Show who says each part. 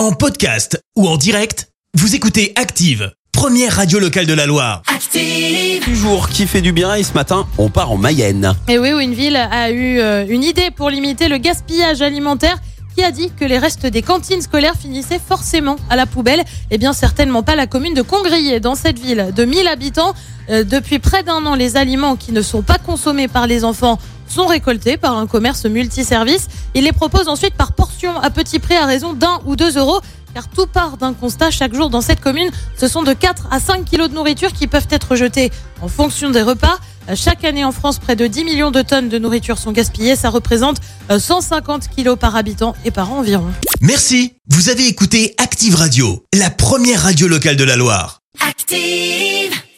Speaker 1: En podcast ou en direct, vous écoutez Active, première radio locale de la Loire.
Speaker 2: Active.
Speaker 3: du jour qui fait du bien et ce matin on part en Mayenne.
Speaker 4: Et oui, Winville a eu euh, une idée pour limiter le gaspillage alimentaire qui a dit que les restes des cantines scolaires finissaient forcément à la poubelle. Eh bien, certainement pas la commune de Congrier, dans cette ville de 1000 habitants. Euh, depuis près d'un an, les aliments qui ne sont pas consommés par les enfants sont récoltés par un commerce multiservice. Il les propose ensuite par portion à petit prix à raison d'un ou deux euros. Car tout part d'un constat chaque jour dans cette commune. Ce sont de 4 à 5 kilos de nourriture qui peuvent être jetés en fonction des repas. Euh, Chaque année en France, près de 10 millions de tonnes de nourriture sont gaspillées. Ça représente euh, 150 kilos par habitant et par an environ.
Speaker 1: Merci, vous avez écouté Active Radio, la première radio locale de la Loire.
Speaker 2: Active.